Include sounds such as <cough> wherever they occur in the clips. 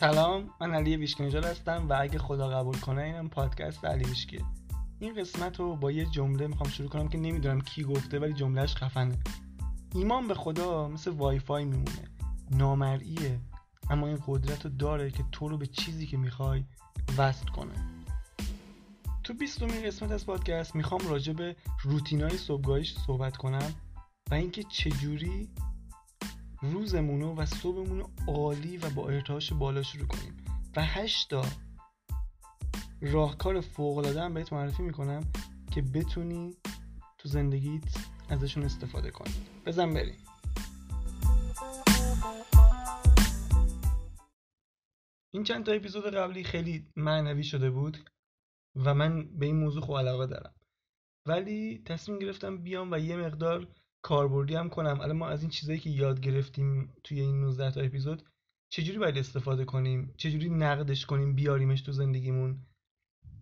سلام من علی ویشکنجال هستم و اگه خدا قبول کنه اینم پادکست علی ویشکیه این قسمت رو با یه جمله می‌خوام شروع کنم که نمی‌دونم کی گفته ولی جملهش خفنه. ایمان به خدا مثل وای فای میمونه. نامرئیه اما این قدرت رو داره که تو رو به چیزی که می‌خوای وصل کنه. تو بیستمین قسمت از پادکست می‌خوام راجع به روتینای صبحگاهیش صحبت کنم و اینکه چجوری روزمونو و صبحمونو عالی و با ارتعاش بالا شروع کنیم. و هشتا راهکار فوق العاده بهت معرفی می‌کنم که بتونی تو زندگیت ازشون استفاده کنی. بزن بریم. این چند تا اپیزود قبلی خیلی معنوی شده بود و من به این موضوع خوب علاقه دارم. ولی تصمیم گرفتم بیام و یه مقدار کاربردی هم کنم. الان ما از این چیزایی که یاد گرفتیم توی این 19 تا اپیزود چجوری باید استفاده کنیم؟ چجوری نقدش کنیم بیاریمش تو زندگیمون؟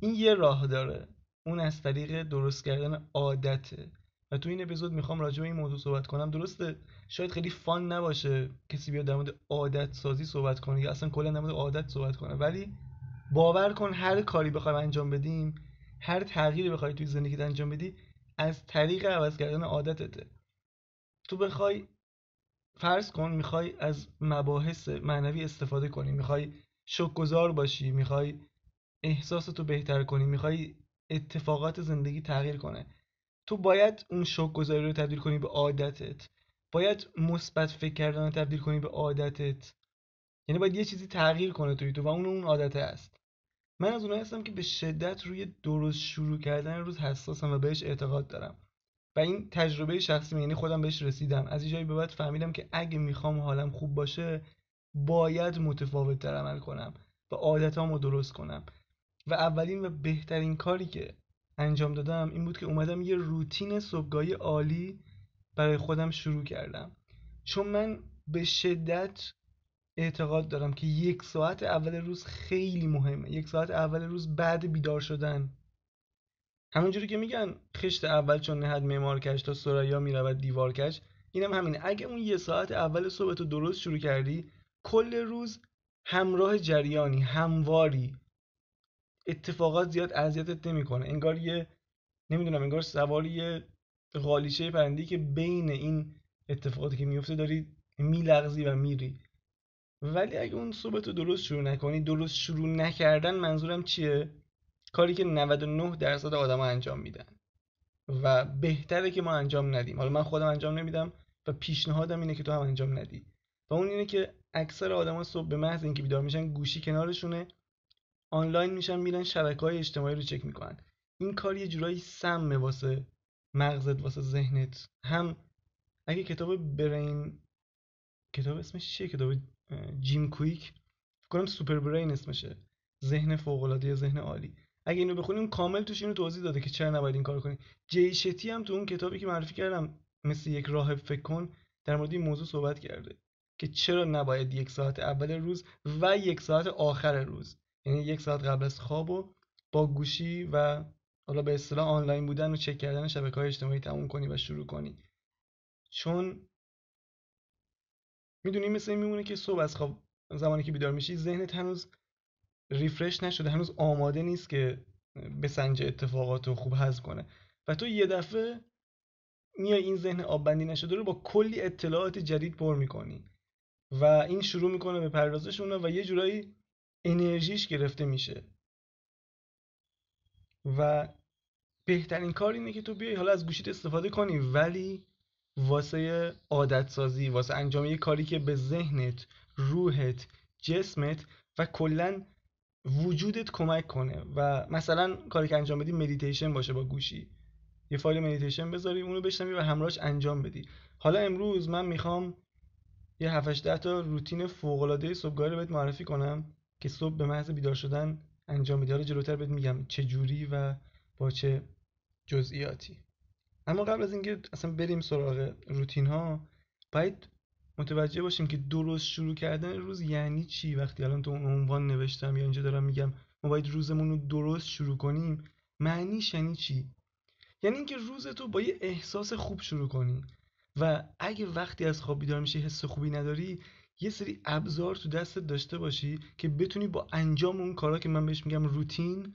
این یه راه داره. اون از طریق درست کردن عادته. و تو این اپیزود می‌خوام راجع به این موضوع صحبت کنم. درسته شاید خیلی فان نباشه کسی بیاد در مورد عادت سازی صحبت کنه یا اصلا کلا در مورد عادت صحبت کنه. ولی باور کن هر کاری بخوایم انجام بدیم هر تغییری بخوای توی زندگیت انجام بدی از طریق عوض کردن عادتته. تو بخوای فرض کن می‌خوای از مباحث معنوی استفاده کنی می‌خوای شکرگزار باشی می‌خوای احساستو بهتر کنی می‌خوای اتفاقات زندگی تغییر کنه. تو باید اون شکرگزاری رو تبدیل کنی به عادتت. باید مثبت فکر کردن رو تبدیل کنی به عادتت. یعنی باید یه چیزی تغییر کنه توی تو و اون اون عادته است. من از اونایی هستم که به شدت روی درست شروع کردن روز حساسم و بهش اعتقاد دارم. و این تجربه شخصی یعنی خودم بهش رسیدم. از این جایی به بعد فهمیدم که اگه می‌خوام حالم خوب باشه باید متفاوت تر عمل کنم و عادتامو درست کنم. و اولین و بهترین کاری که انجام دادم این بود که اومدم یه روتین صبحگاهی عالی برای خودم شروع کردم. چون من به شدت اعتقاد دارم که یک ساعت اول روز خیلی مهمه. یک ساعت اول روز بعد بیدار شدن همونجوری که میگن خشت اول چون نهد معمار کش تا سریا می‌رود دیوار کش اینم هم همینه. اگه اون یه ساعت اول صبح تو درست شروع کردی کل روز همراه جریانی همواری اتفاقات زیاد اذیتت نمی‌کنه. انگار یه نمی‌دونم انگار سواری یه غالیچه پرندی که بین این اتفاقاتی که میفته داری میلغزی و میری. ولی اگه اون صبح تو درست شروع نکنی درست شروع نکردن منظورم چیه؟ کاری که 99 درصد آدم انجام میدن. و بهتره که ما انجام ندیم. حالا من خودم انجام نمیدم و پیشنهادم اینه که تو هم انجام ندی. و اون اینه که اکثر آدما صبح به محض اینکه بیدار میشن گوشی کنارشونه آنلاین میشن میرن شبکه های اجتماعی رو چک می‌کنن. این کار یه جورایی سمه واسه مغزت واسه ذهنت. هم اگه کتاب برین کتاب اسمش چیه؟ کتاب جیم کویک؟ کنم سوپر برین اسمشه. ذهن فوق العاده ذهن عالی. اگه اینو بخونیم کامل توش اینو توضیح داده که چرا نباید این کار کنی. جی شتی هم تو اون کتابی که معرفی کردم مثل یک راه فکر کن در مورد این موضوع صحبت کرده که چرا نباید یک ساعت اول روز و یک ساعت آخر روز یعنی یک ساعت قبل از خواب و با گوشی و حالا به اصطلاح آنلاین بودن و چک کردن شبکه های اجتماعی تموم کنی و شروع کنی. چون می‌دونی مثل این میمونه که صبح از خواب زمانی که بیدار میشی ذهنت هنوز ریفرش نشده هنوز آماده نیست که بسنج اتفاقات رو خوب حذف کنه. و تو یه دفعه میای این ذهن آببندی نشده رو با کلی اطلاعات جدید پر می‌کنی. و این شروع می‌کنه به پردازشون و یه جورایی انرژیش گرفته میشه. و بهترین کار اینه که تو بیای حالا از گوشیت استفاده کنی ولی واسه عادت سازی واسه انجام یه کاری که به ذهنت روحت جسمت و کلا وجودت کمک کنه و مثلا کاری که انجام بدی مدیتیشن باشه با گوشی. یه فایل مدیتیشن بذاری اونو بشنوی و همراهش انجام بدی. حالا امروز من می‌خوام یه 7 ده تا روتین فوق العاده صبحگاهی رو بهت معرفی کنم که صبح به محض بیدار شدن انجام بدی حالا جلوتر بهت میگم چه جوری و با چه جزئیاتی. اما قبل از اینکه اصلا بریم سراغ روتین ها باید متوجه باشیم که درست شروع کردن روز یعنی چی؟ وقتی الان تو اون عنوان نوشتم یا اینجا دارم میگم ما باید روزمون رو درست شروع کنیم معنیش یعنی چی؟ یعنی اینکه روز تو با یه احساس خوب شروع کنی و اگه وقتی از خواب بیدار میشی حس خوبی نداری یه سری ابزار تو دستت داشته باشی که بتونی با انجام اون کارا که من بهش میگم روتین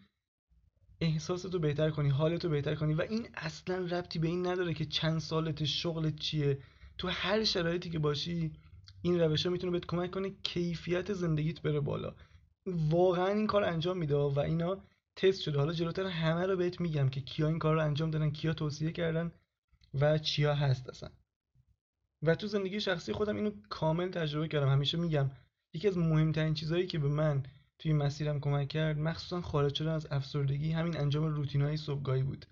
احساستو بهتر کنی حالتو بهتر کنی و این اصلا ربطی به این نداره که چند سالت شغلت چیه. تو هر شرایطی که باشی این روش ها می‌تونه بهت کمک کنه کیفیت زندگیت بره بالا. واقعا این کار انجام میده و اینا تست شده. حالا جلوتر همه رو بهت میگم که کیا این کار رو انجام دادن کیا توصیه کردن و چیا هست اصلا. و تو زندگی شخصی خودم اینو کامل تجربه کردم. همیشه میگم یکی از مهمترین چیزهایی که به من توی مسیرم کمک کرد مخصوصا خارج شدن از افسردگی همین انجام روتینهای صبحگاهی بود.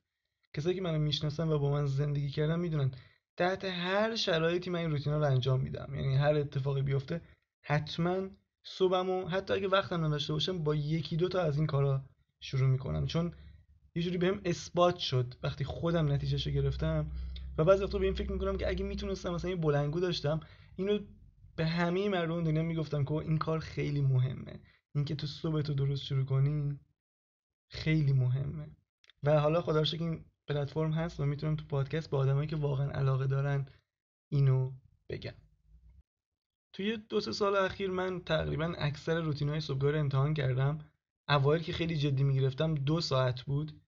کسایی که منو می‌شناسن و با من زندگی کردن می‌دونن تحت هر شرایطی من این روتینا رو انجام میدم. یعنی هر اتفاقی بیفته حتما صبحمو حتی اگه وقتم نداشته باشم با یکی دو تا از این کارا شروع می‌کنم. چون یه جوری بهم اثبات شد وقتی خودم نتیجهشو گرفتم و بعضی وقتا به این فکر می‌کنم که اگه می‌تونستم مثلا یه بلنگو داشتم اینو به همه مردم دنیا می‌گفتم که این کار خیلی مهمه. اینکه تو صبح تو درست شروع کنی خیلی مهمه. و حالا خدا این پلتفرم هست و می‌تونم تو پادکست با آدمایی که واقعا علاقه دارن اینو بگم. توی دو سه سال اخیر من تقریبا اکثر روتین های صبحگاه رو امتحان کردم. اوایل که خیلی جدی می‌گرفتم دو ساعت بود.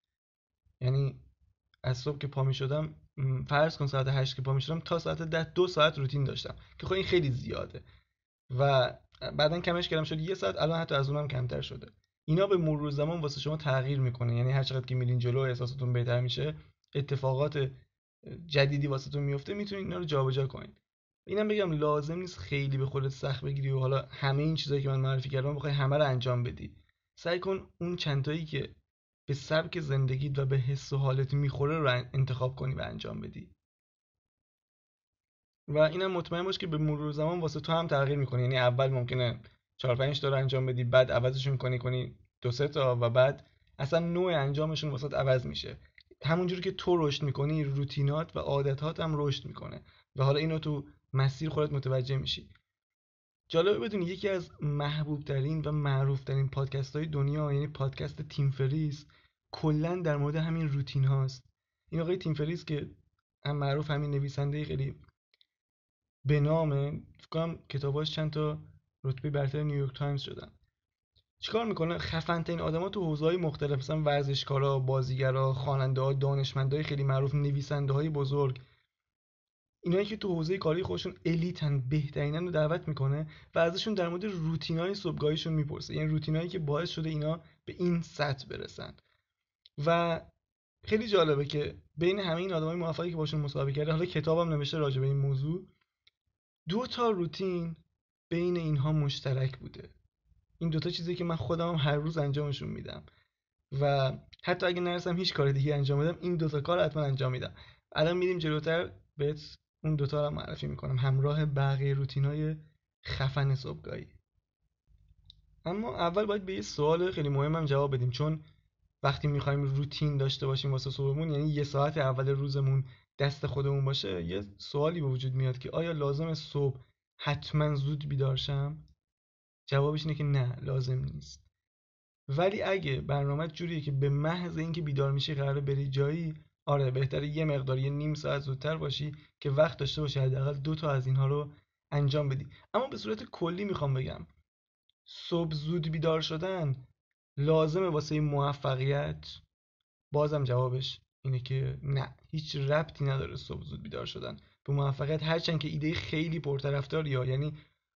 یعنی از صبح که پا می شدم فرض کن ساعت هشت که پا می شدم تا ساعت ده دو ساعت روتین داشتم که خب این خیلی زیاده. و بعدا کمش کردم شد یه ساعت الان حتی از اونم کمتر شده. اینا به مرور زمان واسه شما تغییر می‌کنه. یعنی هر چقدر که میرین جلو احساستون بهتر میشه اتفاقات جدیدی واسهتون میفته می‌تونید اینا رو جابجا کنید اینم بگم لازم نیست خیلی به خودت سخت بگیری و حالا همه این چیزایی که من معرفی کردم بخوای همه رو انجام بدی. سعی کن اون چندتایی که به سبک زندگیت و به حس و حالت می‌خوره رو انتخاب کنی و انجام بدی. و اینم مطمئن باش که به مرور زمان واسه تو هم تغییر می‌کنه. یعنی اول ممکنه 4 5 تا انجام بدی بعد عوضشون کنی کنی دو سه تا و بعد اصلا نوع انجامشون واسه عوض میشه. همونجوری که تو رشد می‌کنی روتینات و عادتات هم رشد می‌کنه و حالا اینو تو مسیر خودت متوجه میشی. جالبه بدونی یکی از محبوب ترین و معروف ترین پادکست های دنیا یعنی پادکست تیم فریس کلا در مورد همین روتین هاست. این آقای تیم فریس که هم معروف همین نویسنده خیلی بنامیه فکر کنم کتاباش چند تا رتبه برتر نیویورک تایمز شدن. چیکار می‌کنه؟ خفن ترین آدما تو حوزه‌های مختلف مثلا ورزشکارا بازیگرا خواننده‌ها دانشمندای خیلی معروف نویسنده های بزرگ. اینایی که تو حوزه کاری خودشون الیتن بهترینن رو دعوت می‌کنه و ازشون در مورد روتینای صبحگاهیشون می‌پرسه. یعنی روتینایی که باعث شده اینا به این سطح برسن. و خیلی جالبه که بین همه این آدمای موفقی که باشون مسابقه کرده حالا کتابم نوشته راجع به این موضوع دو تا روتین بین اینها مشترک بوده. این دوتا چیزی که من خودم هر روز انجامشون میدم. و حتی اگه نرسم هیچ کار دیگه انجام بدم این دوتا کار حتما انجام میدم. الان میریم جلوتر بهت اون دوتا رو معرفی می‌کنم. همراه بقیه روتینای خفن صبحگاهی. اما اول باید به یه سوال خیلی مهمم جواب بدیم. چون وقتی می‌خوایم روتین داشته باشیم واسه صبحمون یعنی یه ساعت اول روزمون دست خودمون باشه یه سوالی به وجود میاد که آیا لازم صبح حتما زود بیدارشم جوابش اینه که نه لازم نیست. ولی اگه برنامه جوریه که به محض اینکه بیدار میشی قرار بری جایی آره بهتره یه مقدار یه نیم ساعت زودتر باشی که وقت داشته باشی حداقل دو تا از اینها رو انجام بدی. اما به صورت کلی می‌خوام بگم صبح زود بیدار شدن لازمه واسه موفقیت. بازم جوابش اینه که نه هیچ ربطی نداره صبح زود بیدار شدن. به موفقیت هرچند که ایده خیلی پرطرفدار یا یعنی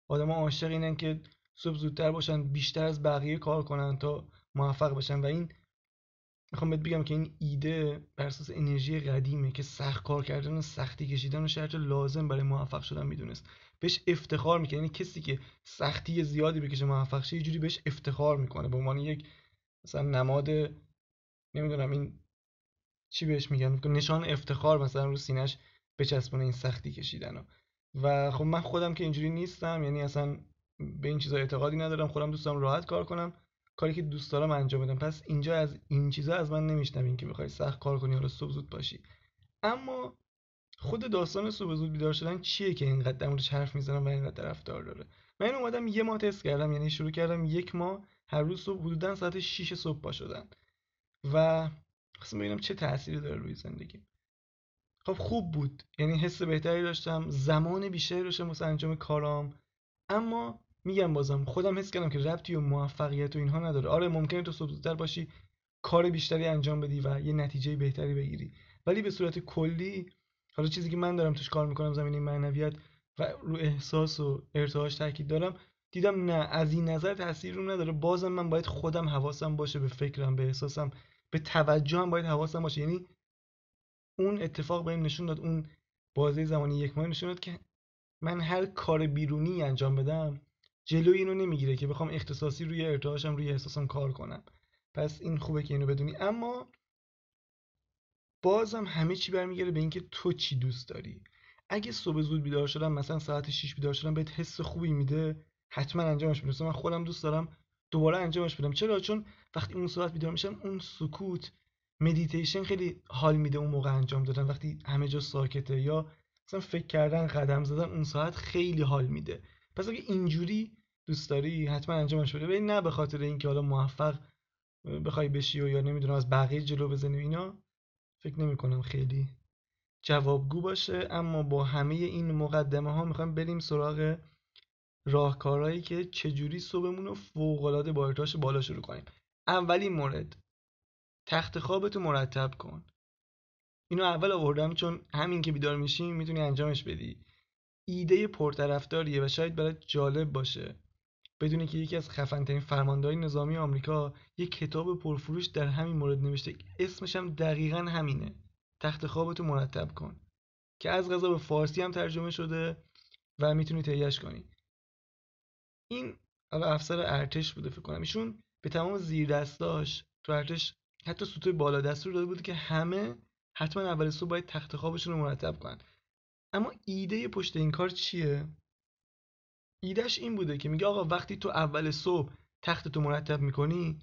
آدم عاشق اینن که صبح زودتر باشن بیشتر از بقیه کار کنن تا موفق باشن و این می‌خوام بهت بگم که این ایده بر اساس انرژی قدیمه که سخت کار کردن و سختی کشیدن و شرط لازم برای موفق شدن می‌دونست. بهش افتخار می‌کنه. یعنی کسی که سختی زیادی بکشه موفق شه یه جوری بهش افتخار می‌کنه. به عنوان یک مثلا نماد نمی‌دونم این چی بهش میگن؟ نشان افتخار مثلا رو سینش بچسبونه این سختی کشیدن و خب من خودم که اینجوری نیستم. یعنی اصلا به این چیزا اعتقادی ندارم خودم دوستم راحت کار کنم. کاری که دوست دارم انجام بدم. پس اینجا از این چیزا از من نمیشنوین که بخوای سخت کار کنی حالا صبح زود باشی. اما خود داستان صبح زود بیدار شدن چیه که اینقدر در موردش حرف می‌زنم و اینقدر طرفدار داره؟ من اومدم یه ماه تست کردم یعنی شروع کردم یک ماه هر روز صبح حدودا ساعت 6 صبح پا شدن. و خواستم ببینم چه تأثیری داره روی زندگی خب خوب بود. یعنی حس بهتری داشتم زمان بیشتری داشتم واسه انجام کارام. اما میگم بازم خودم حس کردم که ربطی و موفقیت و اینها نداره. آره ممکنه تو صبح باشی کار بیشتری انجام بدی و یه نتیجه بهتری بگیری. ولی به صورت کلی حالا چیزی که من دارم توش کار می‌کنم زمینه معنویت و رو احساس و ارتعاش تاکید دارم دیدم نه از این نظر تاثیر رو نداره. بازم من باید خودم حواسم باشه به فکرم به احساسم به توجهم باید حواسم باشه. یعنی اون اتفاق بهم نشون داد اون بازه زمانی یک ماه نشون داد که من هر کار بیرونی انجام بدم جلوی اینو نمی‌گیره که بخوام اختصاصی روی ارتعاشم روی احساسم کار کنم. پس این خوبه که اینو بدونی. اما بازم همه چی برمیگرده به اینکه تو چی دوست داری. اگه صبح زود بیدار شدم مثلا ساعت 6 بیدار شدم بهت حس خوبی میده حتما انجامش بده من خودم دوست دارم دوباره انجامش بدم. چرا؟ چون وقتی اون ساعت بیدار میشم اون سکوت مدیتیشن خیلی حال میده اون موقع انجام دادن. وقتی همه جا ساکته یا مثلا فکر کردن قدم زدن اون ساعت خیلی حال میده. پس اگه اینجوری دوست داری حتما انجامش بده. ولی نه به خاطر اینکه حالا موفق بخوای بشی و یا نمی‌دونم از بقیه جلو بزنی اینا فکر نمی کنم خیلی جوابگو باشه. اما با همه این مقدمه ها می‌خوایم بریم سراغ راهکارهایی که چجوری صبحمون رو فوقالعاده با ارتعاش بالا شروع کنیم. اولین مورد تخت خوابتو مرتب کن. اینو اول آوردم چون همین که بیدار میشی می‌تونی انجامش بدی. ایده پرطرفداریه و شاید برات جالب باشه. بدونی که یکی از خفنترین فرماندهای نظامی آمریکا یک کتاب پرفروش در همین مورد نوشته اسمش هم دقیقا همینه. تخت خوابتو مرتب کن. که از غذا به فارسی هم ترجمه شده و می‌تونی تهیهش کنی. این حالا افسر ارتش بوده فکر کنم. ایشون به تمام زیر دستاش تو ارتش حتی سوتوی بالا دستور داده بود که همه حتما اول صبح باید تخت خوابشون رو مرتب کنن. اما ایده پشت این کار چیه؟ ایدهش این بوده که میگه آقا وقتی تو اول صبح تخت تو مرتب می‌کنی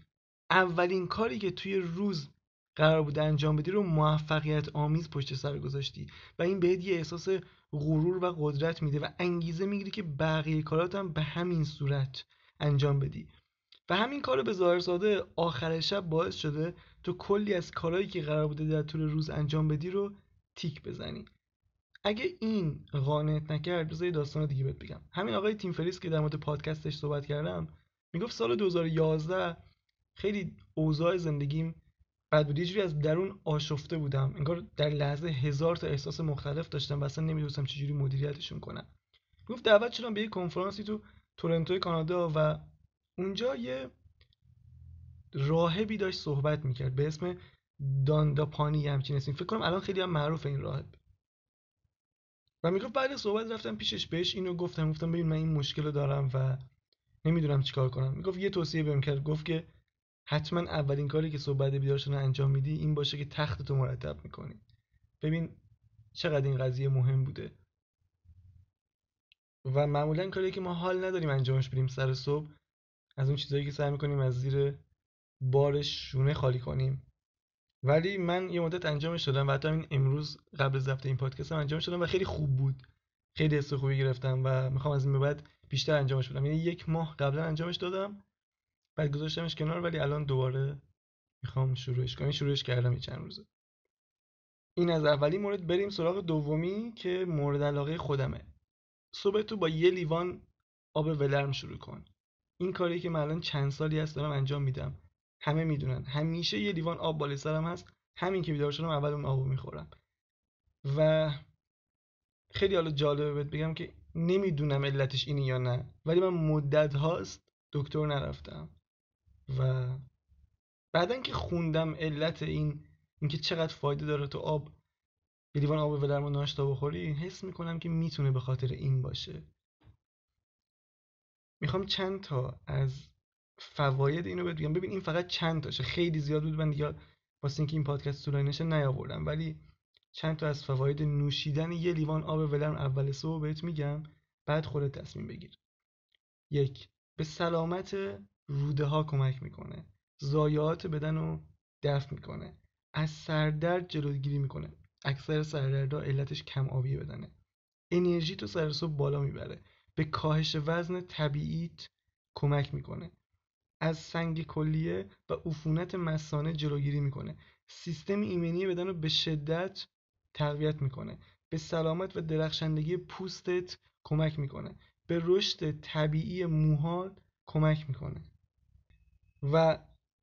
اولین کاری که توی روز قرار بوده انجام بدی رو موفقیت آمیز پشت سر گذاشتی و این بهت یه احساس غرور و قدرت میده و انگیزه می‌گیری که بقیه کارات هم به همین صورت انجام بدی. و همین کار به ظاهر ساده آخر شب باعث شده تو کلی از کارهایی که قرار بوده در طول روز انجام بدی رو تیک بزنی. اگه این قانعت نکرد بذار داستان دیگه بهت بگم. همین آقای تیم فریس که در مورد پادکستش صحبت کردم می‌گفت سال 2011 خیلی اوضاع زندگیم بعد بود. یه از درون آشفته بودم. انگار در لحظه هزار تا احساس مختلف داشتم و اصلا نمی‌دونستم چجوری مدیریتشون کنم. گفت دعوت شدم به یه کنفرانسی تو تورنتو کانادا و اونجا یه راهبی داشت صحبت می‌کرد به اسم دانداپانی همچین اسمی. فکر کنم الان خیلی هم معروف این راهب. و می‌گفت بعد صحبت رفتم پیشش بهش اینو گفتم گفتم ببین من این مشکل رو دارم و نمی‌دونم چیکار کنم. می‌گفت یه توصیه بهم کرد گفت که حتما اولین کاری که صحبت بیدار شدن انجام میدی این باشه که تخت تو مرتب می‌کنی. ببین چقدر این قضیه مهم بوده. و معمولا کاری که ما حال نداریم انجامش بدیم سر صبح از اون چیزایی که سعی می‌کنیم از زیر بارش شونه خالی کنیم. ولی من یه مدت انجامش دادم و حتی این امروز قبل از ضبط این پادکست هم انجامش دادم و خیلی خوب بود. خیلی حس خوبی گرفتم و می‌خوام از این به بعد بیشتر انجامش بدم. یعنی یک ماه قبلا انجامش دادم بعد گذاشتمش کنار ولی الان دوباره می‌خوام شروعش کنم. شروعش کردم چند روزه. این از اولی مورد. بریم سراغ دومی که مورد علاقه خودمه. صبح تو با یه لیوان آب ولرم شروع کن. این کاری که من الان چند سالی هست دارم انجام میدم. همه می‌دونن. همیشه یه لیوان آب بالای سرم هست. همین که بیدار شدم اول اون آبو می‌خورم. و خیلی حالا جالبه بهت بگم که نمی‌دونم علتش اینه یا نه ولی من مدت هاست دکتر نرفتم. و بعدا که خوندم علت این اینکه چقدر فایده داره تو آب یه لیوان آب ولرم و ناشتا بخوری حس می‌کنم که می‌تونه به خاطر این باشه. می‌خوام چند تا از فواید اینو بهت بگم. ببین این فقط چند تاشه. خیلی زیاد بود. من دیگه واسه اینکه این پادکست طولانی نشه نیاوردم. ولی چند تا از فواید نوشیدن یه لیوان آب ولرم اول صبح بهت میگم. بعد خودت تصمیم بگیر. یک به سلامت روده ها کمک می‌کنه. زایات بدن رو دفع می‌کنه. از سردرد جلوگیری می‌کنه. اکثر سردردها علتش کم آبی بدنه. انرژی تو سر صبح بالا می‌بره. به کاهش وزن طبیعیت کمک می‌کنه. از سنگ کلیه و عفونت مثانه جلوگیری می‌کنه. سیستم ایمنی بدن رو به شدت تقویت می‌کنه. به سلامت و درخشندگی پوستت کمک می‌کنه. به رشد طبیعی موها کمک می‌کنه. و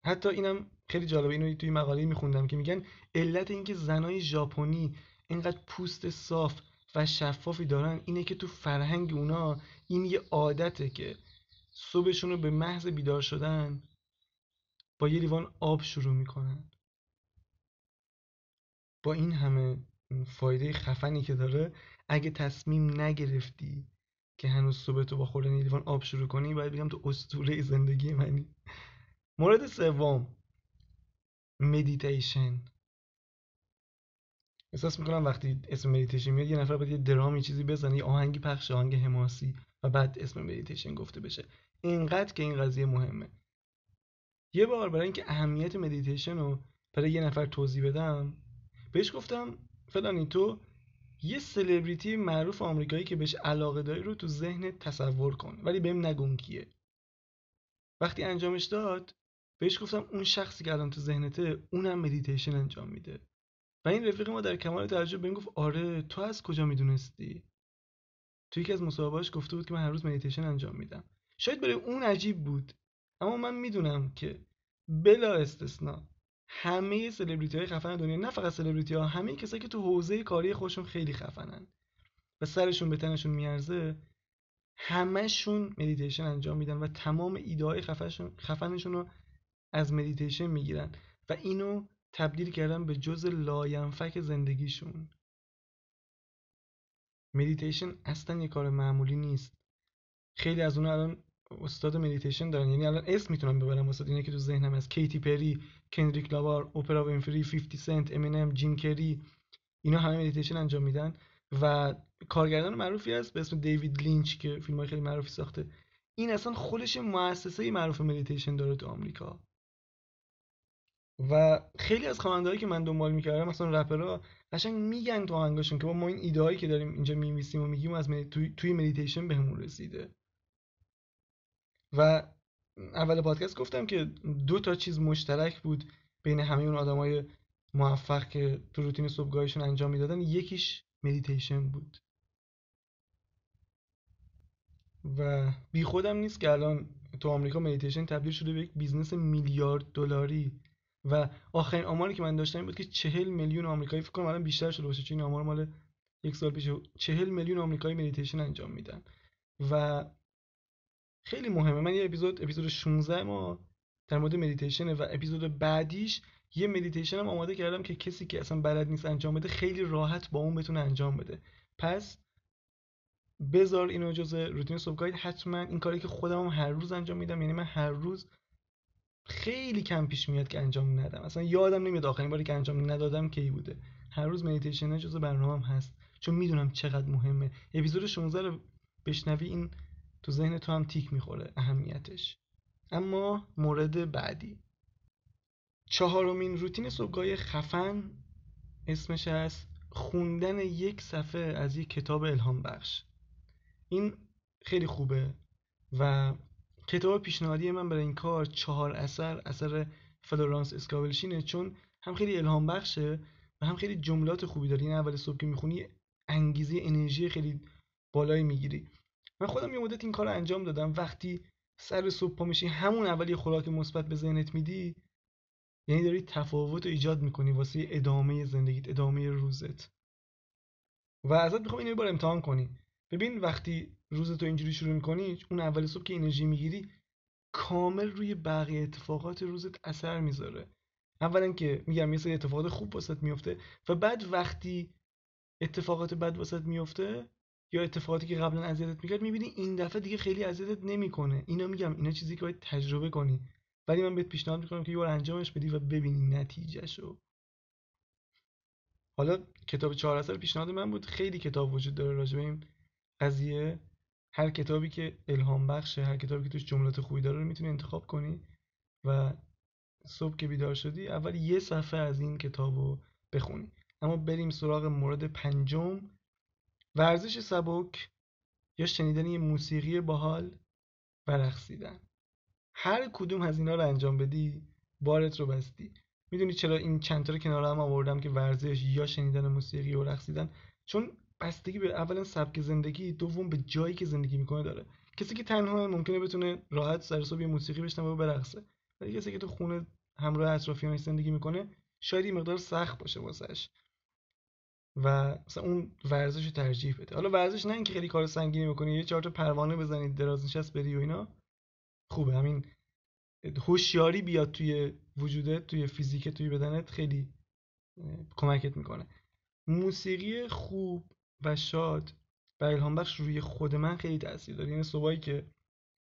حتی اینم خیلی جالبه. اینو توی مقاله میخوندم که میگن علت اینکه زنای ژاپنی اینقدر پوست صاف و شفافی دارن اینه که تو فرهنگ اونا این یه عادته که صبحشون رو به محض بیدار شدن با یه لیوان آب شروع می‌کنن. با این همه فایده خفنی که داره اگه تصمیم نگرفتی که هنوز صبح تو با خوردن یه لیوان آب شروع کنی باید بگم تو اسطوره زندگی منی. مورد سوم مدیتیشن احساس می‌کنم وقتی اسم مدیتیشن میاد یه نفر باید یه درامی چیزی بزنه یه آهنگی پخش آهنگ حماسی و بعد اسم مدیتیشن گفته بشه. اینقدر که این قضیه مهمه. یه بار برای اینکه اهمیت مدیتیشن رو برای یه نفر توضیح بدم بهش گفتم فلانی تو یه سلبریتی معروف آمریکایی که بهش علاقه داری رو تو ذهن تصور کن ولی بهم نگو اون کیه. وقتی انجامش داد بهش گفتم اون شخصی که الان تو ذهنته اونم مدیتیشن انجام میده. و این رفیق ما در کمال تعجب بهم گفت آره تو از کجا می‌دونستی؟ تو یکی از مصاحبهاش گفته بود که من هر روز مدیتیشن انجام میدم. شاید برای اون عجیب بود. اما من می‌دونم که بلا استثنا همه سلبریتی های خفن دنیا نه فقط سلبریتی ها همه کسایی که تو حوزه کاری خودشون خیلی خفنن و سرشون به تنشون میارزه همشون مدیتیشن انجام میدن و تمام ایده های خفنشون رو از مدیتیشن می‌گیرن و اینو تبدیل کردن به جز لاینفک زندگیشون. مدیتیشن اصلا یه کار معمولی نیست. خیلی از اونها الان استاد مدیتیشن دارن. یعنی الان اسم می‌تونم ببرم استاد اینه که تو ذهنم از کیتی پری کندریک لامار اپرا وینفری 50 سنت امینم جیم کری اینا همه مدیتیشن انجام میدن و کارگردان معروفی هست به اسم دیوید لینچ که فیلم های خیلی معروفی ساخته. این اصلا خودش مؤسسه معروف مدیتیشن داره تو آمریکا. و خیلی از خواننده‌ای که من دنبال می‌کردم مثلا رپرها قشنگ میگن تو آهنگاشون که با ما این ایده که داریم اینجا می‌نویسیم و میگیم از توی, توی مدیتیشن بهمون رسیده. و اول پادکست گفتم که دو تا چیز مشترک بود بین همه اون آدمای موفق که تو روتین صبحگاهشون انجام می‌دادن. یکیش مدیتیشن بود. و بی خودم نیست که الان تو آمریکا مدیتیشن تبدیل شده به یک بیزنس میلیارد دلاری. و آخرین آماری که من داشتم بود که چهل میلیون آمریکایی فکر کنم الان بیشتر شده باشه چون این آمار مال یک سال پیش چهل میلیون آمریکایی مدیتیشن انجام میدن. و خیلی مهمه. من یه اپیزود اپیزود 16 ما در مورد مدیتیشن و اپیزود بعدیش یه مدیتیشن هم آماده کردم که کسی که اصلا بلد نیست انجام بده خیلی راحت با اون بتونه انجام بده. پس بذار اینو جز روتین صبحگاهی حتما این کاری که خودم هر روز انجام میدم یعنی من هر روز خیلی کم پیش میاد که انجام ندم. اصلا یادم نمیاد آخرین باری که انجام ندادم کی بوده. هر روز مدیتیشن جز برنامه‌ام هست. چون می‌دونم چقدر مهمه. اپیزود 16 رو بشنوی این تو ذهن تو هم تیک می‌خوره اهمیتش. اما مورد بعدی. چهارمین روتین صبحگاهی خفن اسمش هست خوندن یک صفحه از یک کتاب الهام بخش. این خیلی خوبه و کتاب پیشنهادی من برای این کار چهار اثر اثر فلورانس اسکاولشینه چون هم خیلی الهام بخشه و هم خیلی جملات خوبی داره این اول صبح که می‌خونی انگیزه انرژی خیلی بالایی می‌گیری. من خودم یه مدت این کار رو انجام دادم. وقتی سر صبح پا میشی همون اول یه خوراک مثبت به ذهنت میدی یعنی داری تفاوت رو ایجاد می‌کنی واسه ادامه زندگیت ادامه روزت. و ازت می‌خوام اینو بار امتحان کنی. ببین وقتی روزتو اینجوری شروع می‌کنی اون اول صبح که انرژی می‌گیری کامل روی بقیه اتفاقات روزت اثر می‌ذاره. اولا که میگم یه سری اتفاقات خوب واسط میفته و بعد وقتی اتفاقات بد واسط میفته یا اتفاقاتی که قبلا اذیتت می‌کرد می‌بینی این دفعه دیگه خیلی اذیتت نمی‌کنه. اینا میگم اینا چیزی که باید تجربه کنی. ولی من بهت پیشنهاد می‌کنم که یه بار انجامش بدی و ببینی نتیجهشو. حالا کتاب چهار اثر پیشنهاد من بود. خیلی کتاب وجود داره راجع به این قضیه. هر کتابی که الهام بخشه هر کتابی که توش جملات خوبی داره رو می‌تونی انتخاب کنی و صبح که بیدار شدی اول یه صفحه از این کتاب رو بخونی. اما بریم سراغ مورد پنجم. ورزش سبک یا شنیدن یه موسیقی باحال و رقصیدن هر کدوم از اینا رو انجام بدی بارت رو بستی. می‌دونی چرا این چند تا رو کنار هم آوردم که ورزش یا شنیدن موسیقی و رقصیدن؟ چون بستگی به اولا سبک زندگی دوم به جایی که زندگی می‌کنه داره. کسی که تنها ممکنه بتونه راحت سر صبح موسیقی بشنوه و برقصه. ولی کسی که تو خونه همراه اطرافیانش زندگی می‌کنه شاید مقدار سخت باشه واسش و مثلا اون ورزش رو ترجیح بده. حالا ورزش نه اینکه خیلی کار سنگینی بکنی یه چهار تا پروانه بزنید دراز نشست بری و اینا خوبه. همین هوشیاری بیاد توی وجودت توی فیزیک توی بدنت خیلی کمکت می‌کنه. موسیقی خوب و شاد و الهام بخش روی خود من خیلی تاثیر داره. یعنی صبحی که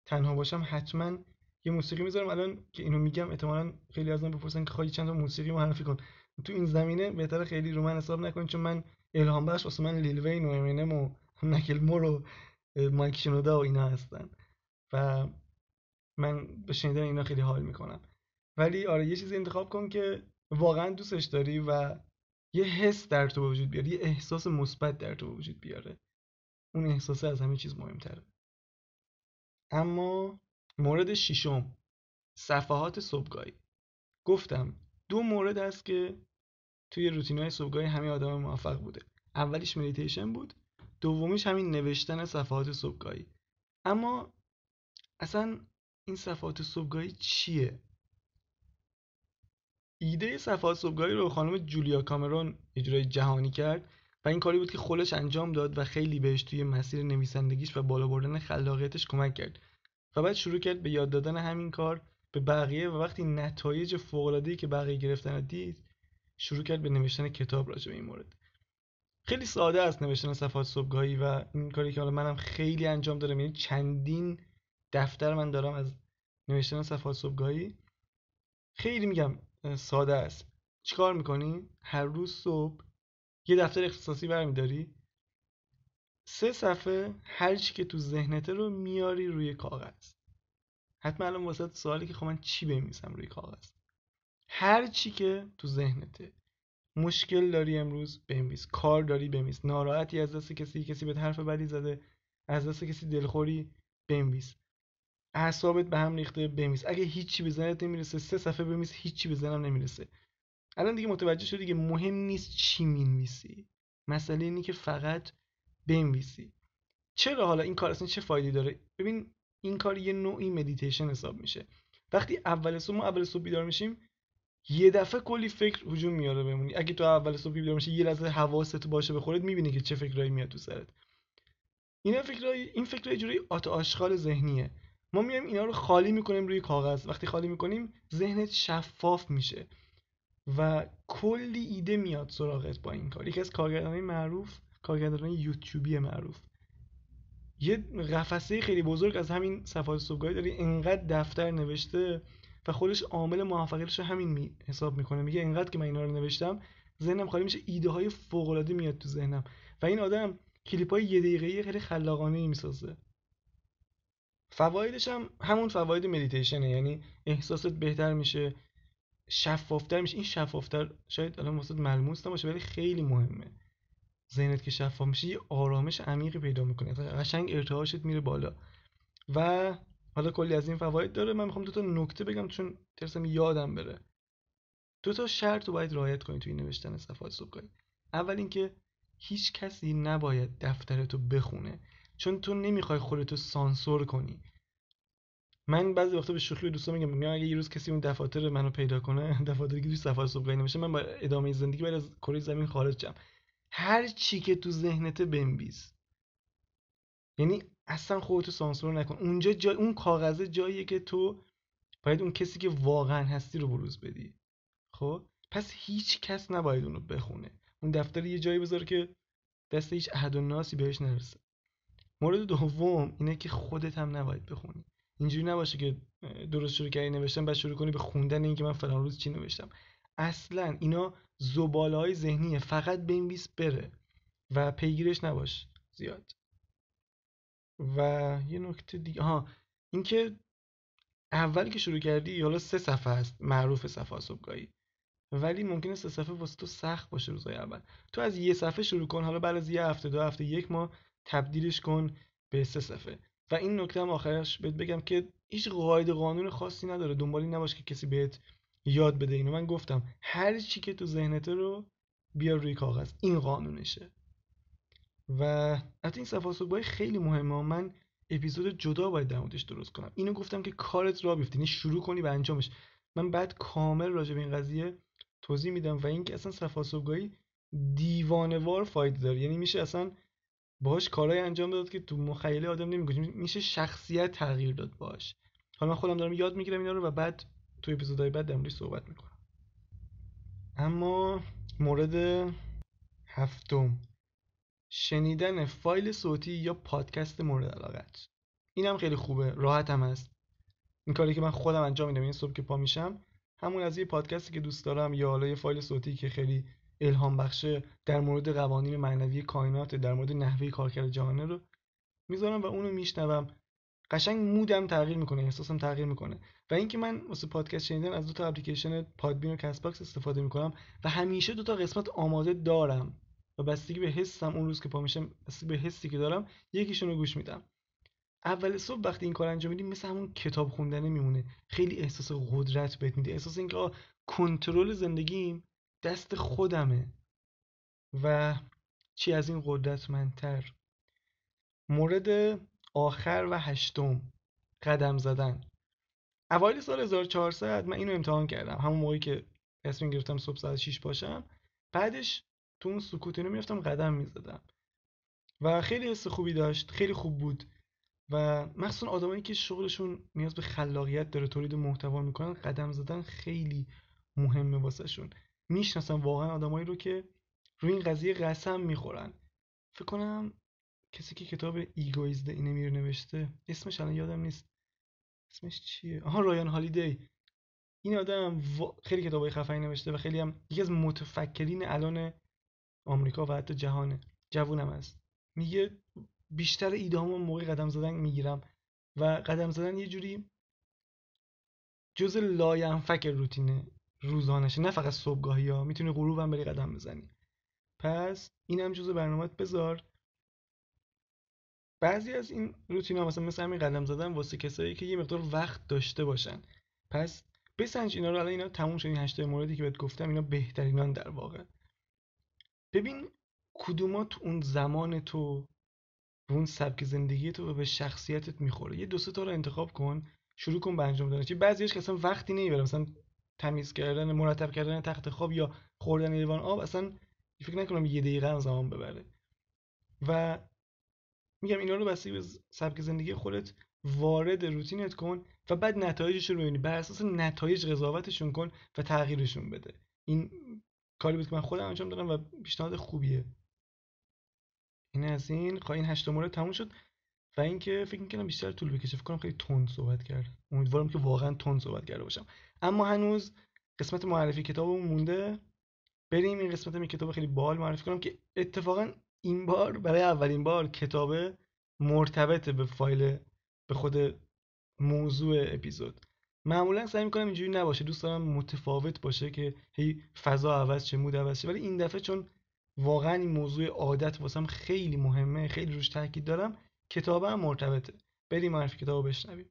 تنها باشم حتما یه موسیقی می‌ذارم. الان که اینو میگم احتمالا خیلی از من بپرسن که خواهی چند تا موسیقی معرفی کن. تو این زمینه بهتره خیلی رو من حساب نکنید چون من الهام بخش واسه من لیل وین و امینم و نکل مور و مایک شنودا و اینا هستن. و من به شنیدن اینا خیلی حال می‌کنم. ولی آره یه چیزی انتخاب کن که واقعا دوستش داری و یه حس در تو وجود بیاره یه احساس مثبت در تو وجود بیاره. اون احساسه از همه چیز مهمتره. اما مورد ششم صفحات صبحگاهی. گفتم دو مورد هست که توی روتین های صبحگاهی همه آدم موفق بوده. اولیش مدیتیشن بود. دومیش همین نوشتن صفحات صبحگاهی. اما اصلا این صفحات صبحگاهی چیه؟ ایده صفحات صبحگاهی رو خانم جولیا کامرون اجرای جهانی کرد و این کاری بود که خودش انجام داد و خیلی بهش توی مسیر نویسندگیش و بالا بردن خلاقیتش کمک کرد. و بعد شروع کرد به یاد دادن همین کار به بقیه و وقتی نتایج فوق‌العاده‌ای که بقیه گرفتن دید شروع کرد به نوشتن کتاب راجع به این مورد. خیلی ساده است نوشتن صفحات صبحگاهی و این کاری که حالا منم خیلی انجام دارم یعنی چندین دفتر من دارم از نوشتن صفحات صبحگاهی. خیلی میگم ساده است. چیکار می‌کنی؟ هر روز صبح یه دفتر اختصاصی برمیداری. سه صفحه هر چی که تو ذهنته رو میاری روی کاغذ. حتما الان واسه سوالی که خب من چی بنویسم روی کاغذ؟ هر چی که تو ذهنته. مشکل داری امروز بنویس. کار داری بنویس. ناراحتی از دست کسی کسی به حرف بدی زده. از دست کسی دلخوری بنویس. اعصابت به هم ریخته بنویس. اگه هیچی به ذهنت نمی‌رسه سه صفحه بنویس هیچی به ذهنم نمی‌رسه. الان دیگه متوجه شدی که مهم نیست چی می‌نویسی. مسئله اینه که فقط بنویسی. چرا حالا این کار اصلا چه فایده داره؟ ببین این کار یه نوعی مدیتیشن حساب میشه. وقتی اول صبح ما اول صبح بیدار میشیم یه دفعه کلی فکر هجوم میاره بهمون اگه تو اول صبح بیدار میشی یه لحظه حواست باشه به خودت می‌بینی که چه فکرایی میاد تو سرت. این فکرای این فکرای جوری آت آشغال ذهنیه. ما میایم اینا رو خالی می‌کنیم روی کاغذ. وقتی خالی می‌کنیم ذهنت شفاف میشه و کلی ایده میاد سراغت با این کار. یکی از کارگردانای معروف کارگردانای یوتیوبی معروف. یه قفسه خیلی بزرگ از همین صفحات صبحگاهی داره اینقدر دفتر نوشته و خودش عامل موفقیتش رو همین می حساب می‌کنه. میگه اینقدر که من اینا رو نوشتم ذهنم خالی میشه ایده های فوق العاده میاد تو ذهنم. و این آدم کلیپ های یه دقیقه‌ای خیلی خلاقانه ای می‌سازه. فوایدش هم همون فواید مدیتیشنه یعنی احساست بهتر میشه شفافتر میشه. این شفافتر شاید الان واسه ملموس نباشه ولی خیلی مهمه. ذهنت که شفاف میشه یه آرامش عمیقی پیدا می‌کنه قشنگ ارتعاشت میره بالا. و حالا کلی از این فواید داره. من می‌خوام دو تا نکته بگم چون ترسم یادم بره. دو تا شرط رو باید رعایت کنی توی نوشتن صفحات صبحگاهی اول اینکه هیچ کسی نباید دفترتو بخونه. چون تو نمی‌خوای خودتو سانسور کنی. من بعضی وقتا به شوخی به دوستان میگم میگم اگه یه روز کسی اون دفاتر منو پیدا کنه <laughs> دفاتری که توی صفحات صبحگاهی نمیشه من با ادامه زندگی بعد از کره زمین خارج شم. هر چی که تو ذهنت بنویس. یعنی اصلا خودتو سانسور نکن. اونجا جای اون کاغذه جاییه که تو باید اون کسی که واقعا هستی رو بروز بدی. خب؟ پس هیچ کس نباید اونو بخونه. اون دفتر یه جایی بذاره که دست هیچ احد و ناسی بهش نرسه. مورد دوم اینه که خودت هم نباید بخونی. اینجوری نباشه که درست شروع کردی نوشتن بعد شروع کنی به خوندن اینکه من فلان روز چی نوشتم. اصلا اینا زباله های ذهنیه فقط بنویس بره و پیگیرش نباش زیاد. و یه نکته دیگه ها اینکه اولی که شروع کردی حالا سه صفحه است معروف صفحه صبحگاهی. ولی ممکنه سه صفحه واسه تو سخت باشه روزای اول. تو از یه صفحه شروع کن حالا بعد از یه هفته دو هفته یک ماه تبدیلش کن به سه صفحه. و این نکته هم آخرش بهت بگم که هیچ قاعده قانون خاصی نداره. دنبالی نباش که کسی بهت یاد بده اینو. من گفتم هر چی که تو ذهنت رو بیار روی کاغذ این قانونشه. و از این صفحه خیلی مهمه. من اپیزود جدا باید در موردش درست کنم. اینو گفتم که کارت را بیفته. یعنی شروع کنی به انجامش. من بعد کامل راجع به این قضیه توضیح میدم و اینکه اصلا صفحه دیوانوار فایده داره. یعنی میشه اصلا باهاش کارهای انجام داد که تو مخیله آدم نمیگه میشه شخصیت تغییر داد باش حالا من خودم دارم یاد می‌گیرم اینا رو و بعد تو اپیزودهای بعد در صحبت می‌کنم. اما مورد هفتم. شنیدن فایل صوتی یا پادکست مورد علاقت. اینم خیلی خوبه راحت هم هست. این کاری که من خودم انجام میدم این صبح که پا میشم همون از یه پادکستی که دوست دارم یا حالا یه فایل صوتی که خیلی الهام بخشه در مورد قوانین معنوی کائنات در مورد نحوه کارکرد جهانه رو می‌ذارم و اونو میشنوم. قشنگ مودم تغییر می‌کنه احساسم تغییر می‌کنه. و اینکه من واسه پادکست شنیدن از دو تا اپلیکیشن پادبین و کست باکس استفاده می‌کنم و همیشه دو تا قسمت آماده دارم و بستگی به حسم اون روز که پا میشم بستگی به حسی که دارم یکیشون رو گوش میدم. اول صبح وقتی این کار انجام میدیم مثل همون کتاب خوندنه میمونه. خیلی احساس قدرت بهت میده. احساس اینکه کنترل زندگیم دست خودمه و چی از این قدرتمندتر؟ مورد آخر و هشتم قدم زدن. اوایل سال 1400 من اینو امتحان کردم. همون موقعی که تصمیم گرفتم صبح ساعت 6 باشم. بعدش تو اون سکوت اینو می‌رفتم قدم می‌زدم. و خیلی حس خوبی داشت خیلی خوب بود. و مخصوصا آدمایی که شغلشون نیاز به خلاقیت داره تولید محتوا می‌کنن قدم زدن خیلی مهمه واسهشون می‌شناسم واقعا آدمایی رو که روی این قضیه قسم می‌خورن. فکر کنم کسی که کتاب Ego Is the Enemy نوشته اسمش الان یادم نیست. اسمش چیه؟ آها رایان هالیدی. این آدم خیلی کتابای خفنی نوشته و خیلی هم یکی از متفکرین الان آمریکا و حتی جهانه. جوونم است میگه بیشتر ایدهامو موقع قدم زدن می‌گیرم و قدم زدن یه جوری جز لاینفک روتینه روزانشه نه فقط صبحگاهی ها می‌تونی غروب هم بری قدم بزنی. پس اینم جزء برنامهت بذار. بعضی از این روتین ها مثلا مثل همین قدم زدن واسه کسایی که یه مقدار وقت داشته باشن. پس بسنج اینا رو الان اینا تموم شد این هشت موردی که بهت گفتم اینا بهترینان در واقع. ببین کدوما تو اون زمان تو اون سبک زندگی تو و به شخصیتت می‌خوره. یه دو تا رو انتخاب کن شروع کن به انجام دادن. چه بعضیش که اصلا وقتی نمی‌بره مثلا تمیز کردن مرتب کردن تخت خواب یا خوردن لیوان آب اصلا فکر نکنم یه دقیقه هم زمان ببره. و میگم اینا رو بستگی سبک زندگی خودت وارد روتینت کن و بعد نتایجش رو ببینی. بر اساس نتایج قضاوتشون کن و تغییرشون بده. این کاری بود که من خودم انجام دادم و پیشنهاد خوبیه. این از این. خواهی این هشت مورد تموم شد و اینکه فکر می‌کنم بیشتر طول بکشه. فکر کنم خیلی تند صحبت کرد. امیدوارم که واقعا تند صحبت کرده باشم. اما هنوز قسمت معرفی کتابمون مونده. بریم این قسمت می کتاب خیلی بال معرفی کنم که اتفاقا این بار برای اولین بار کتاب مرتبط به فایل به خود موضوع اپیزود. معمولا سعی می‌کنم اینجوری نباشه. دوست دارم متفاوت باشه که هی فضا عوض شه مود عوض شه. ولی این دفعه چون واقعا این موضوع عادت واسم خیلی مهمه خیلی روش تاکید دارم کتابم مرتبطه. بریم معرفی کتاب بشنویم.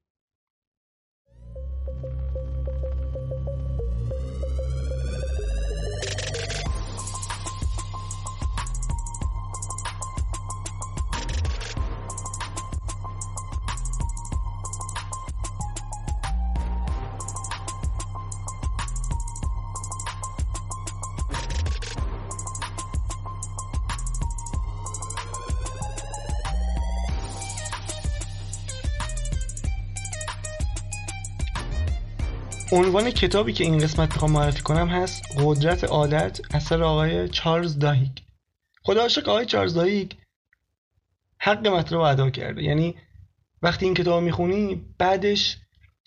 عنوان کتابی که این قسمت می‌خوام معرفی کنم هست قدرت عادت اثر آقای چارلز داهیگ خدا عاشق آقای چارلز داهیگ حق مطلب ادا کرده. یعنی وقتی این کتاب می‌خونی بعدش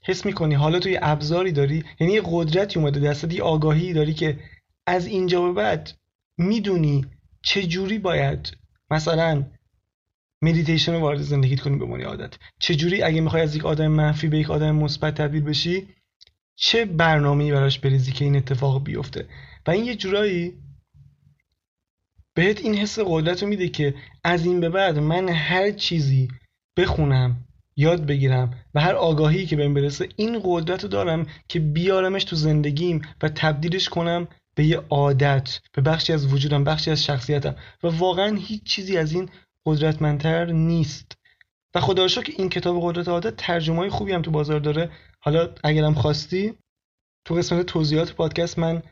حس می‌کنی حالا توی ابزاری داری یعنی یه قدرتی اومده دستت یه آگاهی داری که از اینجا به بعد می‌دونی چه جوری باید مثلا مدیتیشن رو وارد زندگیت کنی بمونی عادت. چجوری اگه می‌خوای از یک آدم منفی به یک آدم مثبت تبدیل بشی چه برنامه‌ای براش بریزی که این اتفاق بیفته؟ و این یه جورایی بهت این حس قدرت رو میده که از این به بعد من هر چیزی بخونم یاد بگیرم و هر آگاهی که بهم برسه این قدرت رو دارم که بیارمش تو زندگیم و تبدیلش کنم به یه عادت به بخشی از وجودم بخشی از شخصیتم. و واقعا هیچ چیزی از این قدرتمندتر نیست. و خدا که این کتاب قدرت عادت ترجمه های خوبی هم تو بازار داره. حالا اگرم خواستی تو قسمت توضیحات پادکست من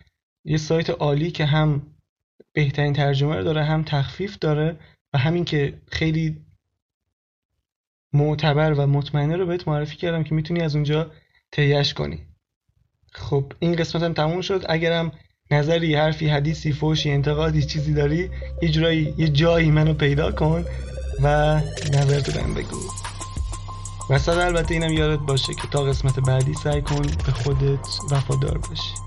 یه سایت عالی که هم بهترین ترجمه رو داره هم تخفیف داره و همین که خیلی معتبر و مطمئنه رو بهت معرفی کردم که می‌تونی از اونجا تهیهش کنی. خب این قسمت هم تموم شد. اگرم نظری حرفی حدیثی فوشی انتقادی چیزی داری یه جورایی یه جایی منو پیدا کن و نظرتو بهم بگو. وسط البته اینم یادت باشه که تا قسمت بعدی سعی کن به خودت وفادار باشی.